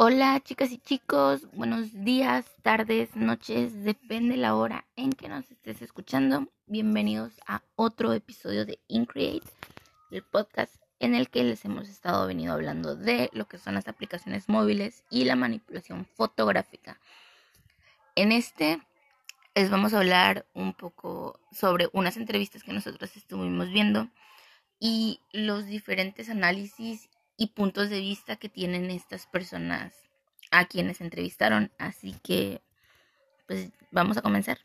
Hola chicas y chicos, buenos días, tardes, noches, depende la hora en que nos estés escuchando. Bienvenidos a otro episodio de Increate, el podcast en el que les hemos estado venido hablando de lo que son las aplicaciones móviles y la manipulación fotográfica. En este les vamos a hablar un poco sobre unas entrevistas que nosotros estuvimos viendo y los diferentes análisis y puntos de vista que tienen estas personas a quienes entrevistaron. Así que, pues vamos a comenzar.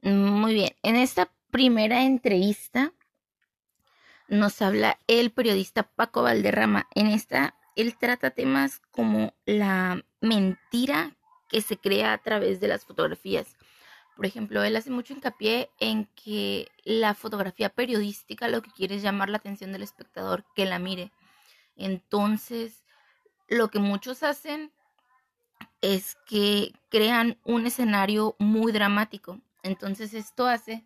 Muy bien, en esta primera entrevista nos habla el periodista Paco Valderrama. En esta, él trata temas como la mentira que se crea a través de las fotografías por ejemplo, él hace mucho hincapié en que la fotografía periodística lo que quiere es llamar la atención del espectador, que la mire. Entonces, lo que muchos hacen es que crean un escenario muy dramático. Entonces, esto hace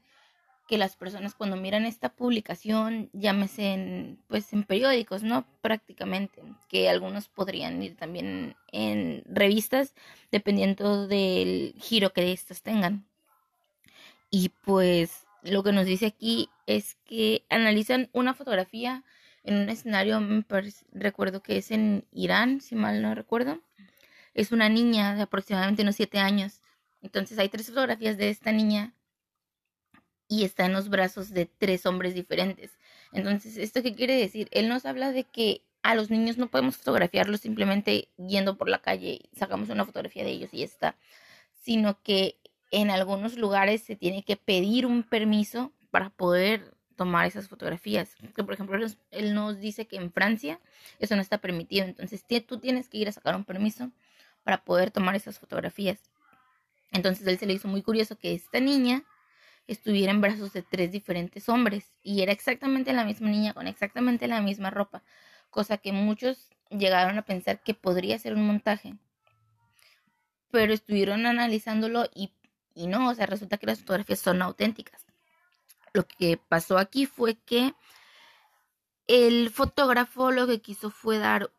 que las personas cuando miran esta publicación, llámese en, pues en periódicos, ¿no? Prácticamente, que algunos podrían ir también en revistas, dependiendo del giro que estas tengan. Y pues lo que nos dice aquí es que analizan una fotografía en un escenario, me recuerdo que es en Irán, si mal no recuerdo. Es una niña de aproximadamente unos 7 años. Entonces hay tres fotografías de esta niña y está en los brazos de tres hombres diferentes. Entonces, ¿esto qué quiere decir? Él nos habla de que a los niños no podemos fotografiarlos simplemente yendo por la calle, sacamos una fotografía de ellos y está, sino que en algunos lugares se tiene que pedir un permiso para poder tomar esas fotografías. Que por ejemplo, él nos dice que en Francia eso no está permitido. Entonces tú tienes que ir a sacar un permiso para poder tomar esas fotografías. Entonces él se le hizo muy curioso que esta niña estuviera en brazos de tres diferentes hombres y era exactamente la misma niña con exactamente la misma ropa, cosa que muchos llegaron a pensar que podría ser un montaje. Pero estuvieron analizándolo y y no, o sea, resulta que las fotografías son auténticas. Lo que pasó aquí fue que el fotógrafo lo que quiso fue dar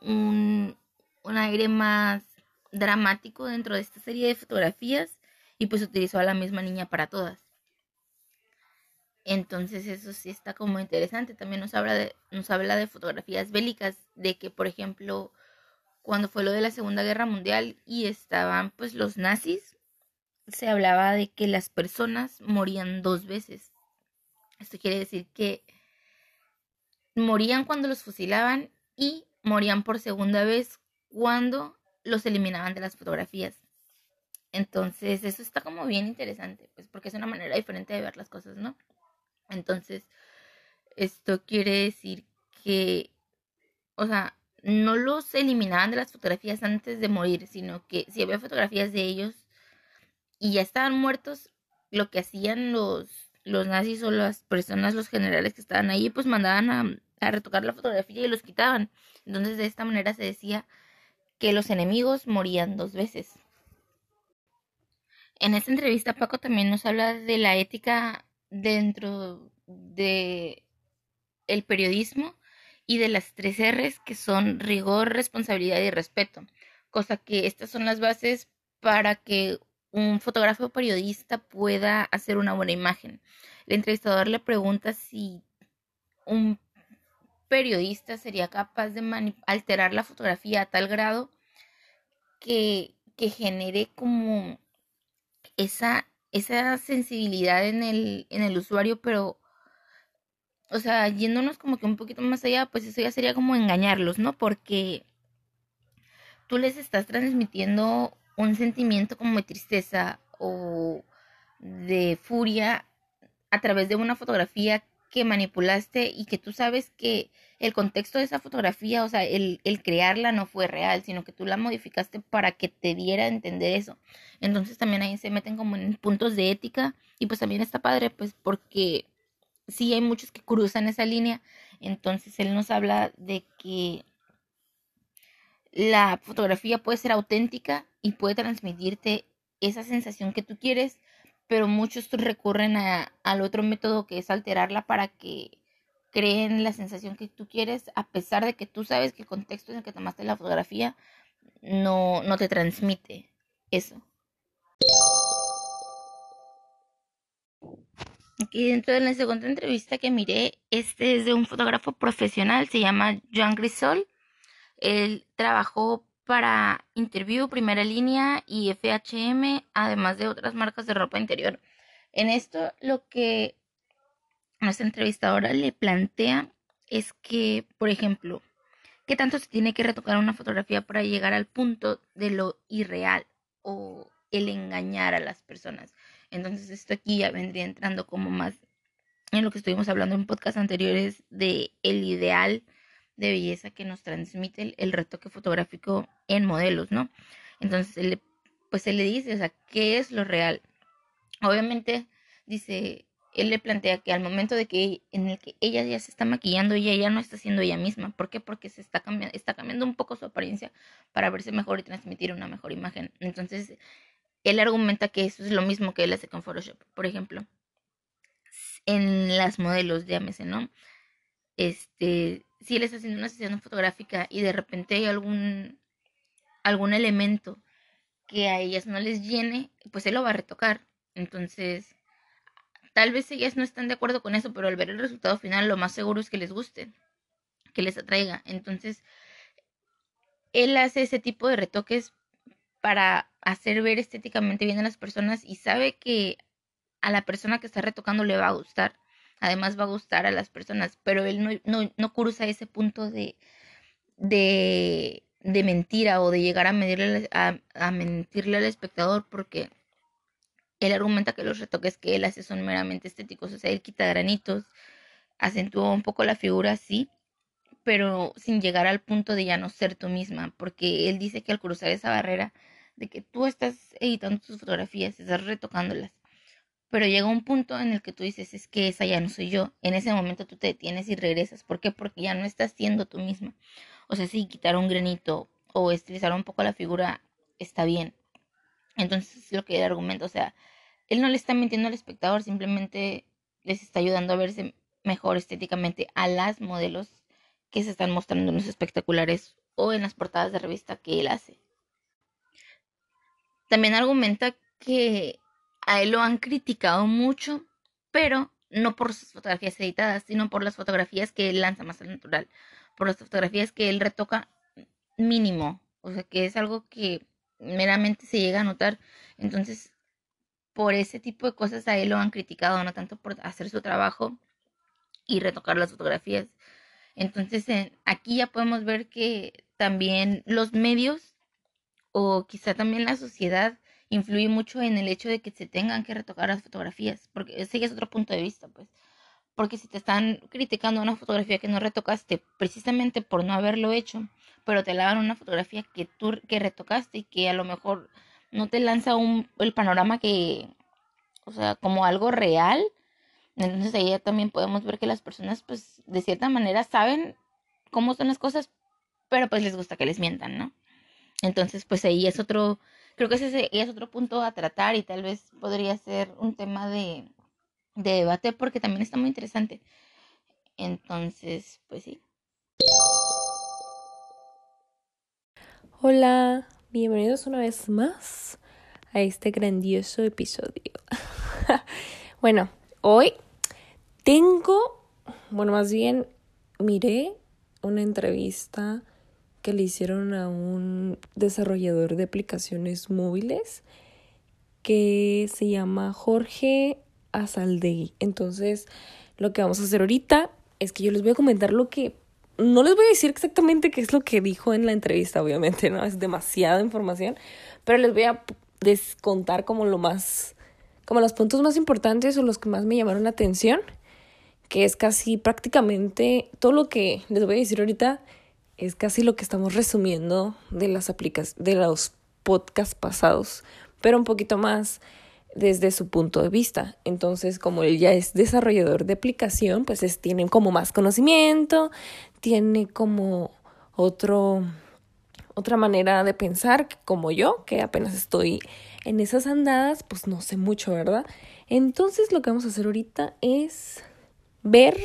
un, un aire más dramático dentro de esta serie de fotografías y pues utilizó a la misma niña para todas. Entonces eso sí está como interesante. También nos habla de, nos habla de fotografías bélicas, de que por ejemplo cuando fue lo de la Segunda Guerra Mundial y estaban pues los nazis, se hablaba de que las personas morían dos veces. Esto quiere decir que morían cuando los fusilaban y morían por segunda vez cuando los eliminaban de las fotografías. Entonces, eso está como bien interesante, pues porque es una manera diferente de ver las cosas, ¿no? Entonces, esto quiere decir que, o sea, no los eliminaban de las fotografías antes de morir, sino que si había fotografías de ellos y ya estaban muertos, lo que hacían los, los nazis o las personas, los generales que estaban ahí, pues mandaban a, a retocar la fotografía y los quitaban. Entonces de esta manera se decía que los enemigos morían dos veces. En esta entrevista Paco también nos habla de la ética dentro de el periodismo y de las tres R's que son rigor, responsabilidad y respeto, cosa que estas son las bases para que un fotógrafo periodista pueda hacer una buena imagen. El entrevistador le pregunta si un periodista sería capaz de alterar la fotografía a tal grado que, que genere como esa, esa sensibilidad en el, en el usuario, pero, o sea, yéndonos como que un poquito más allá, pues eso ya sería como engañarlos, ¿no? Porque tú les estás transmitiendo un sentimiento como de tristeza o de furia a través de una fotografía que manipulaste y que tú sabes que el contexto de esa fotografía, o sea, el, el, crearla no fue real, sino que tú la modificaste para que te diera a entender eso. Entonces también ahí se meten como en puntos de ética y pues también está padre, pues porque sí hay muchos que cruzan esa línea. Entonces él nos habla de que la fotografía puede ser auténtica y puede transmitirte esa sensación que tú quieres, pero muchos recurren a, al otro método que es alterarla para que creen la sensación que tú quieres, a pesar de que tú sabes que el contexto en el que tomaste la fotografía no, no te transmite eso. Aquí dentro de la segunda entrevista que miré, este es de un fotógrafo profesional, se llama Joan Grisol. Él trabajó para Interview, Primera Línea y FHM, además de otras marcas de ropa interior. En esto lo que nuestra entrevistadora le plantea es que, por ejemplo, ¿qué tanto se tiene que retocar una fotografía para llegar al punto de lo irreal o el engañar a las personas? Entonces esto aquí ya vendría entrando como más en lo que estuvimos hablando en podcast anteriores de el ideal de belleza que nos transmite el, retoque fotográfico en modelos, ¿no? Entonces, él, pues él le dice, o sea, ¿qué es lo real? Obviamente, dice, él le plantea que al momento de que en el que ella ya se está maquillando, ella ya no está siendo ella misma. ¿Por qué? Porque se está cambiando, está cambiando un poco su apariencia para verse mejor y transmitir una mejor imagen. Entonces, él argumenta que eso es lo mismo que él hace con Photoshop. Por ejemplo, en las modelos, llámese, ¿no? Este, si él está haciendo una sesión fotográfica y de repente hay algún, algún elemento que a ellas no les llene, pues él lo va a retocar. Entonces, tal vez ellas no están de acuerdo con eso, pero al ver el resultado final, lo más seguro es que les guste, que les atraiga. Entonces, él hace ese tipo de retoques para hacer ver estéticamente bien a las personas y sabe que a la persona que está retocando le va a gustar además va a gustar a las personas, pero él no, no, no cruza ese punto de, de, de, mentira o de llegar a, medirle, a, a mentirle al espectador porque él argumenta que los retoques que él hace son meramente estéticos, o sea, él quita granitos, acentúa un poco la figura, sí, pero sin llegar al punto de ya no ser tú misma, porque él dice que al cruzar esa barrera de que tú estás editando tus fotografías, estás retocándolas, pero llega un punto en el que tú dices, es que esa ya no soy yo. En ese momento tú te detienes y regresas. ¿Por qué? Porque ya no estás siendo tú misma. O sea, si quitar un granito o estilizar un poco la figura está bien. Entonces es lo que el argumento, o sea, él no le está mintiendo al espectador, simplemente les está ayudando a verse mejor estéticamente a las modelos que se están mostrando en los espectaculares o en las portadas de revista que él hace. También argumenta que a él lo han criticado mucho, pero no por sus fotografías editadas, sino por las fotografías que él lanza más al natural, por las fotografías que él retoca mínimo, o sea que es algo que meramente se llega a notar. Entonces, por ese tipo de cosas a él lo han criticado, no tanto por hacer su trabajo y retocar las fotografías. Entonces, aquí ya podemos ver que también los medios o quizá también la sociedad influye mucho en el hecho de que se tengan que retocar las fotografías, porque ese es otro punto de vista, pues. Porque si te están criticando una fotografía que no retocaste precisamente por no haberlo hecho, pero te lavan una fotografía que tú que retocaste y que a lo mejor no te lanza un, el panorama que, o sea, como algo real, entonces ahí ya también podemos ver que las personas, pues, de cierta manera saben cómo son las cosas, pero pues les gusta que les mientan, ¿no? Entonces, pues ahí es otro, creo que ese es otro punto a tratar y tal vez podría ser un tema de, debate porque también está muy interesante. Entonces, pues sí. Hola, bienvenidos una vez más a este grandioso episodio. bueno, hoy tengo, bueno, más bien miré una entrevista que le hicieron a un desarrollador de aplicaciones móviles que se llama Jorge Azaldegui. Entonces, lo que vamos a hacer ahorita es que yo les voy a comentar lo que no les voy a decir exactamente qué es lo que dijo en la entrevista, obviamente, ¿no? Es demasiada información, pero les voy a descontar como lo más, como los puntos más importantes o los que más me llamaron la atención, que es casi prácticamente todo lo que les voy a decir ahorita es casi lo que estamos resumiendo de las de los podcasts pasados, pero un poquito más desde su punto de vista. Entonces, como él ya es desarrollador de aplicación, pues es, tiene como más conocimiento, tiene como otro otra manera de pensar como yo, que apenas estoy en esas andadas, pues no sé mucho, ¿verdad? Entonces, lo que vamos a hacer ahorita es ver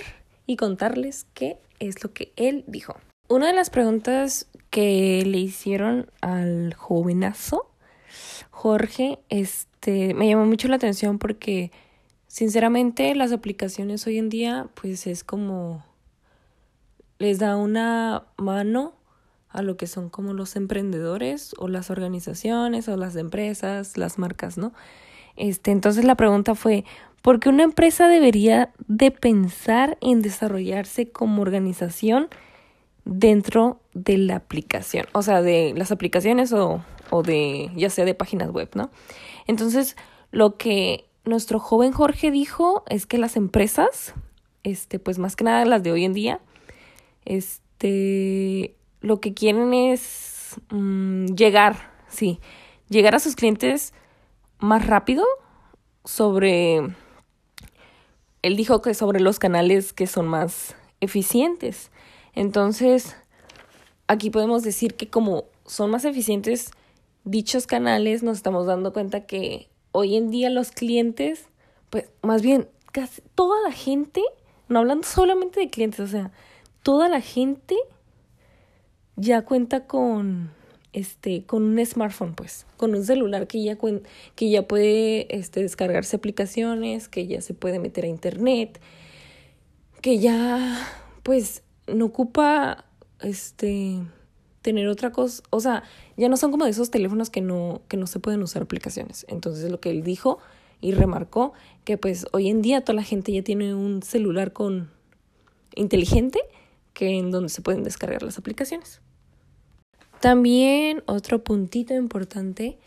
y contarles qué es lo que él dijo. Una de las preguntas que le hicieron al jovenazo Jorge, este, me llamó mucho la atención porque sinceramente las aplicaciones hoy en día pues es como les da una mano a lo que son como los emprendedores o las organizaciones o las empresas, las marcas, ¿no? Este, entonces la pregunta fue, ¿por qué una empresa debería de pensar en desarrollarse como organización dentro de la aplicación? O sea, de las aplicaciones o, o de, ya sea de páginas web, ¿no? Entonces, lo que nuestro joven Jorge dijo es que las empresas, este, pues más que nada las de hoy en día, este, lo que quieren es mm, llegar, sí, llegar a sus clientes más rápido sobre, él dijo que sobre los canales que son más eficientes. Entonces, aquí podemos decir que como son más eficientes dichos canales, nos estamos dando cuenta que hoy en día los clientes, pues más bien casi toda la gente, no hablando solamente de clientes, o sea, toda la gente ya cuenta con este con un smartphone pues con un celular que ya que ya puede este descargarse aplicaciones que ya se puede meter a internet que ya pues no ocupa este tener otra cosa o sea ya no son como de esos teléfonos que no que no se pueden usar aplicaciones. Entonces lo que él dijo y remarcó que pues hoy en día toda la gente ya tiene un celular con inteligente que en donde se pueden descargar las aplicaciones. También otro puntito importante,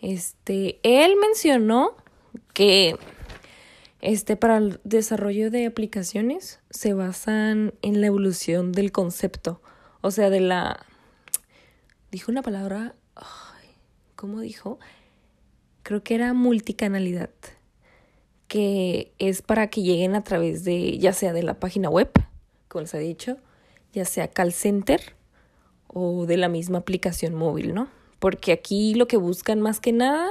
este, él mencionó que este para el desarrollo de aplicaciones se basan en la evolución del concepto, o sea, de la dijo una palabra, ¿cómo dijo? Creo que era multicanalidad, que es para que lleguen a través de ya sea de la página web, como les he dicho, ya sea call center o de la misma aplicación móvil, ¿no? Porque aquí lo que buscan más que nada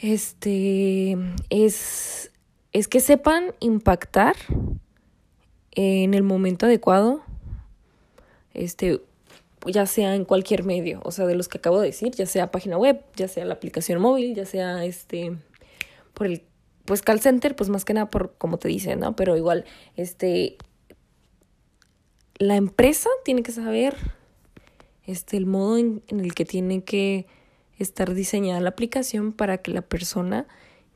este es es que sepan impactar en el momento adecuado este ya sea en cualquier medio, o sea, de los que acabo de decir, ya sea página web, ya sea la aplicación móvil, ya sea este por el pues call center, pues más que nada por como te dicen, ¿no? Pero igual este la empresa tiene que saber este, el modo en, el que tiene que estar diseñada la aplicación para que la persona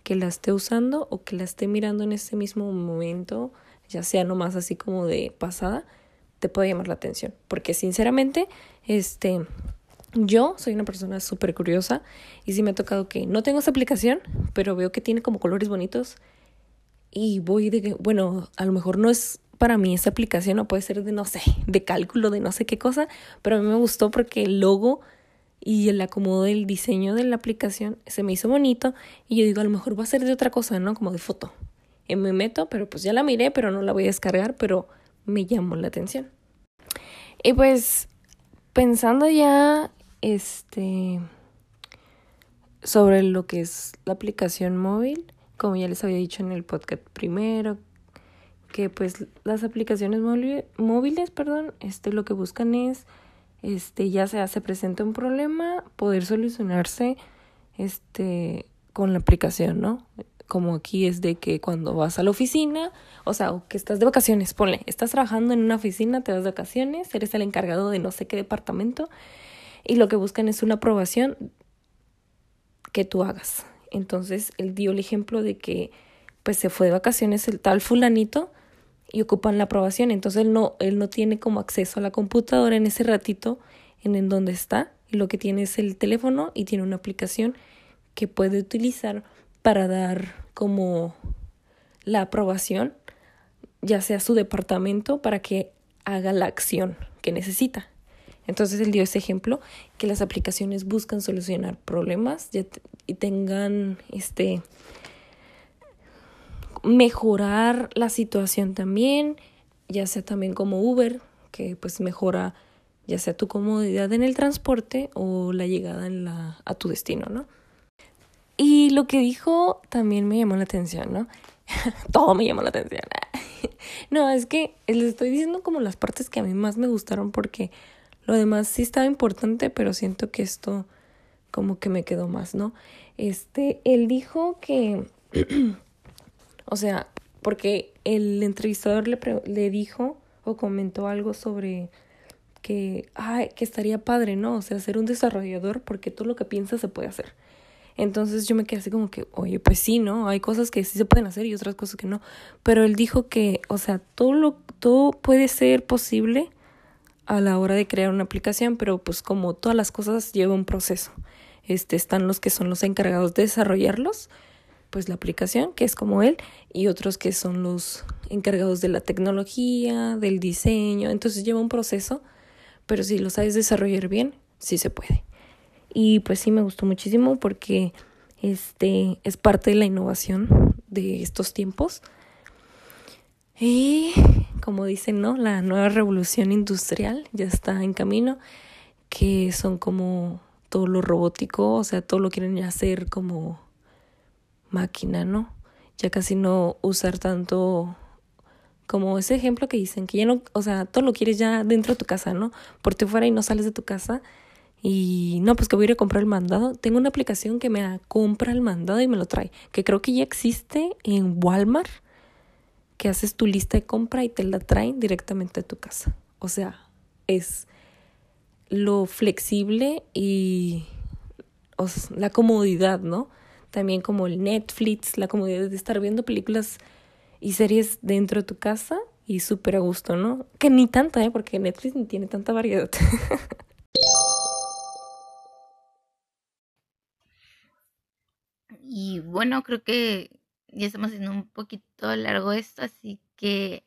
que la esté usando o que la esté mirando en ese mismo momento, ya sea nomás así como de pasada, te pueda llamar la atención. Porque sinceramente, este, yo soy una persona súper curiosa y sí me ha tocado que no tengo esa aplicación, pero veo que tiene como colores bonitos y voy de que, bueno, a lo mejor no es para mí esa aplicación o puede ser de no sé, de cálculo, de no sé qué cosa, pero a mí me gustó porque el logo y el acomodo del diseño de la aplicación se me hizo bonito y yo digo, a lo mejor va a ser de otra cosa, ¿no? Como de foto. Y me meto, pero pues ya la miré, pero no la voy a descargar, pero me llamó la atención. Y pues pensando ya este sobre lo que es la aplicación móvil, como ya les había dicho en el podcast primero, que pues las aplicaciones móviles, perdón, este lo que buscan es este ya sea se presenta un problema, poder solucionarse este con la aplicación, ¿no? Como aquí es de que cuando vas a la oficina, o sea, o que estás de vacaciones, ponle, estás trabajando en una oficina, te de vacaciones, eres el encargado de no sé qué departamento y lo que buscan es una aprobación que tú hagas. Entonces, él dio el ejemplo de que pues se fue de vacaciones el tal fulanito y ocupan la aprobación. Entonces él no, él no tiene como acceso a la computadora en ese ratito en, en donde está. Y lo que tiene es el teléfono y tiene una aplicación que puede utilizar para dar como la aprobación, ya sea su departamento, para que haga la acción que necesita. Entonces él dio ese ejemplo que las aplicaciones buscan solucionar problemas y tengan este mejorar la situación también, ya sea también como Uber, que pues mejora ya sea tu comodidad en el transporte o la llegada en la, a tu destino, ¿no? Y lo que dijo también me llamó la atención, ¿no? Todo me llamó la atención. no, es que les estoy diciendo como las partes que a mí más me gustaron porque lo demás sí estaba importante, pero siento que esto como que me quedó más, ¿no? Este, él dijo que, o sea, porque el entrevistador le, le dijo o comentó algo sobre que, ay, que estaría padre, ¿no? O sea, ser un desarrollador porque todo lo que piensas se puede hacer. Entonces yo me quedé así como que, oye, pues sí, ¿no? Hay cosas que sí se pueden hacer y otras cosas que no. Pero él dijo que, o sea, todo lo, todo puede ser posible a la hora de crear una aplicación, pero pues como todas las cosas lleva un proceso. Este, están los que son los encargados de desarrollarlos, pues la aplicación, que es como él, y otros que son los encargados de la tecnología, del diseño. Entonces lleva un proceso, pero si lo sabes desarrollar bien, sí se puede. Y pues sí me gustó muchísimo porque este es parte de la innovación de estos tiempos. Y como dicen, ¿no? La nueva revolución industrial ya está en camino, que son como todo lo robótico, o sea, todo lo quieren hacer como máquina, ¿no? Ya casi no usar tanto como ese ejemplo que dicen, que ya no, o sea, todo lo quieres ya dentro de tu casa, ¿no? Por ti fuera y no sales de tu casa y no, pues que voy a ir a comprar el mandado. Tengo una aplicación que me compra el mandado y me lo trae. Que creo que ya existe en Walmart. Que haces tu lista de compra y te la traen directamente a tu casa. O sea, es lo flexible y la comodidad, ¿no? También como el Netflix, la comodidad de estar viendo películas y series dentro de tu casa y súper a gusto, ¿no? Que ni tanta, ¿eh? Porque Netflix ni tiene tanta variedad. Y bueno, creo que ya estamos haciendo un poquito largo esto, así que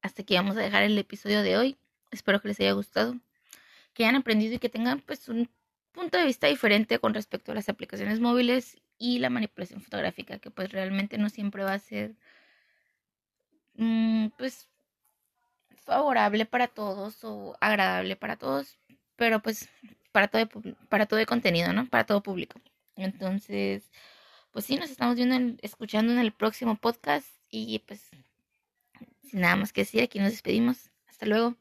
hasta aquí vamos a dejar el episodio de hoy. Espero que les haya gustado, que hayan aprendido y que tengan pues un punto de vista diferente con respecto a las aplicaciones móviles y la manipulación fotográfica, que pues realmente no siempre va a ser mm, pues favorable para todos o agradable para todos, pero pues para todo, para todo el contenido, ¿no? Para todo público. Entonces, pues sí, nos estamos viendo, escuchando en el próximo podcast y pues sin nada más que decir, aquí nos despedimos. Hasta luego.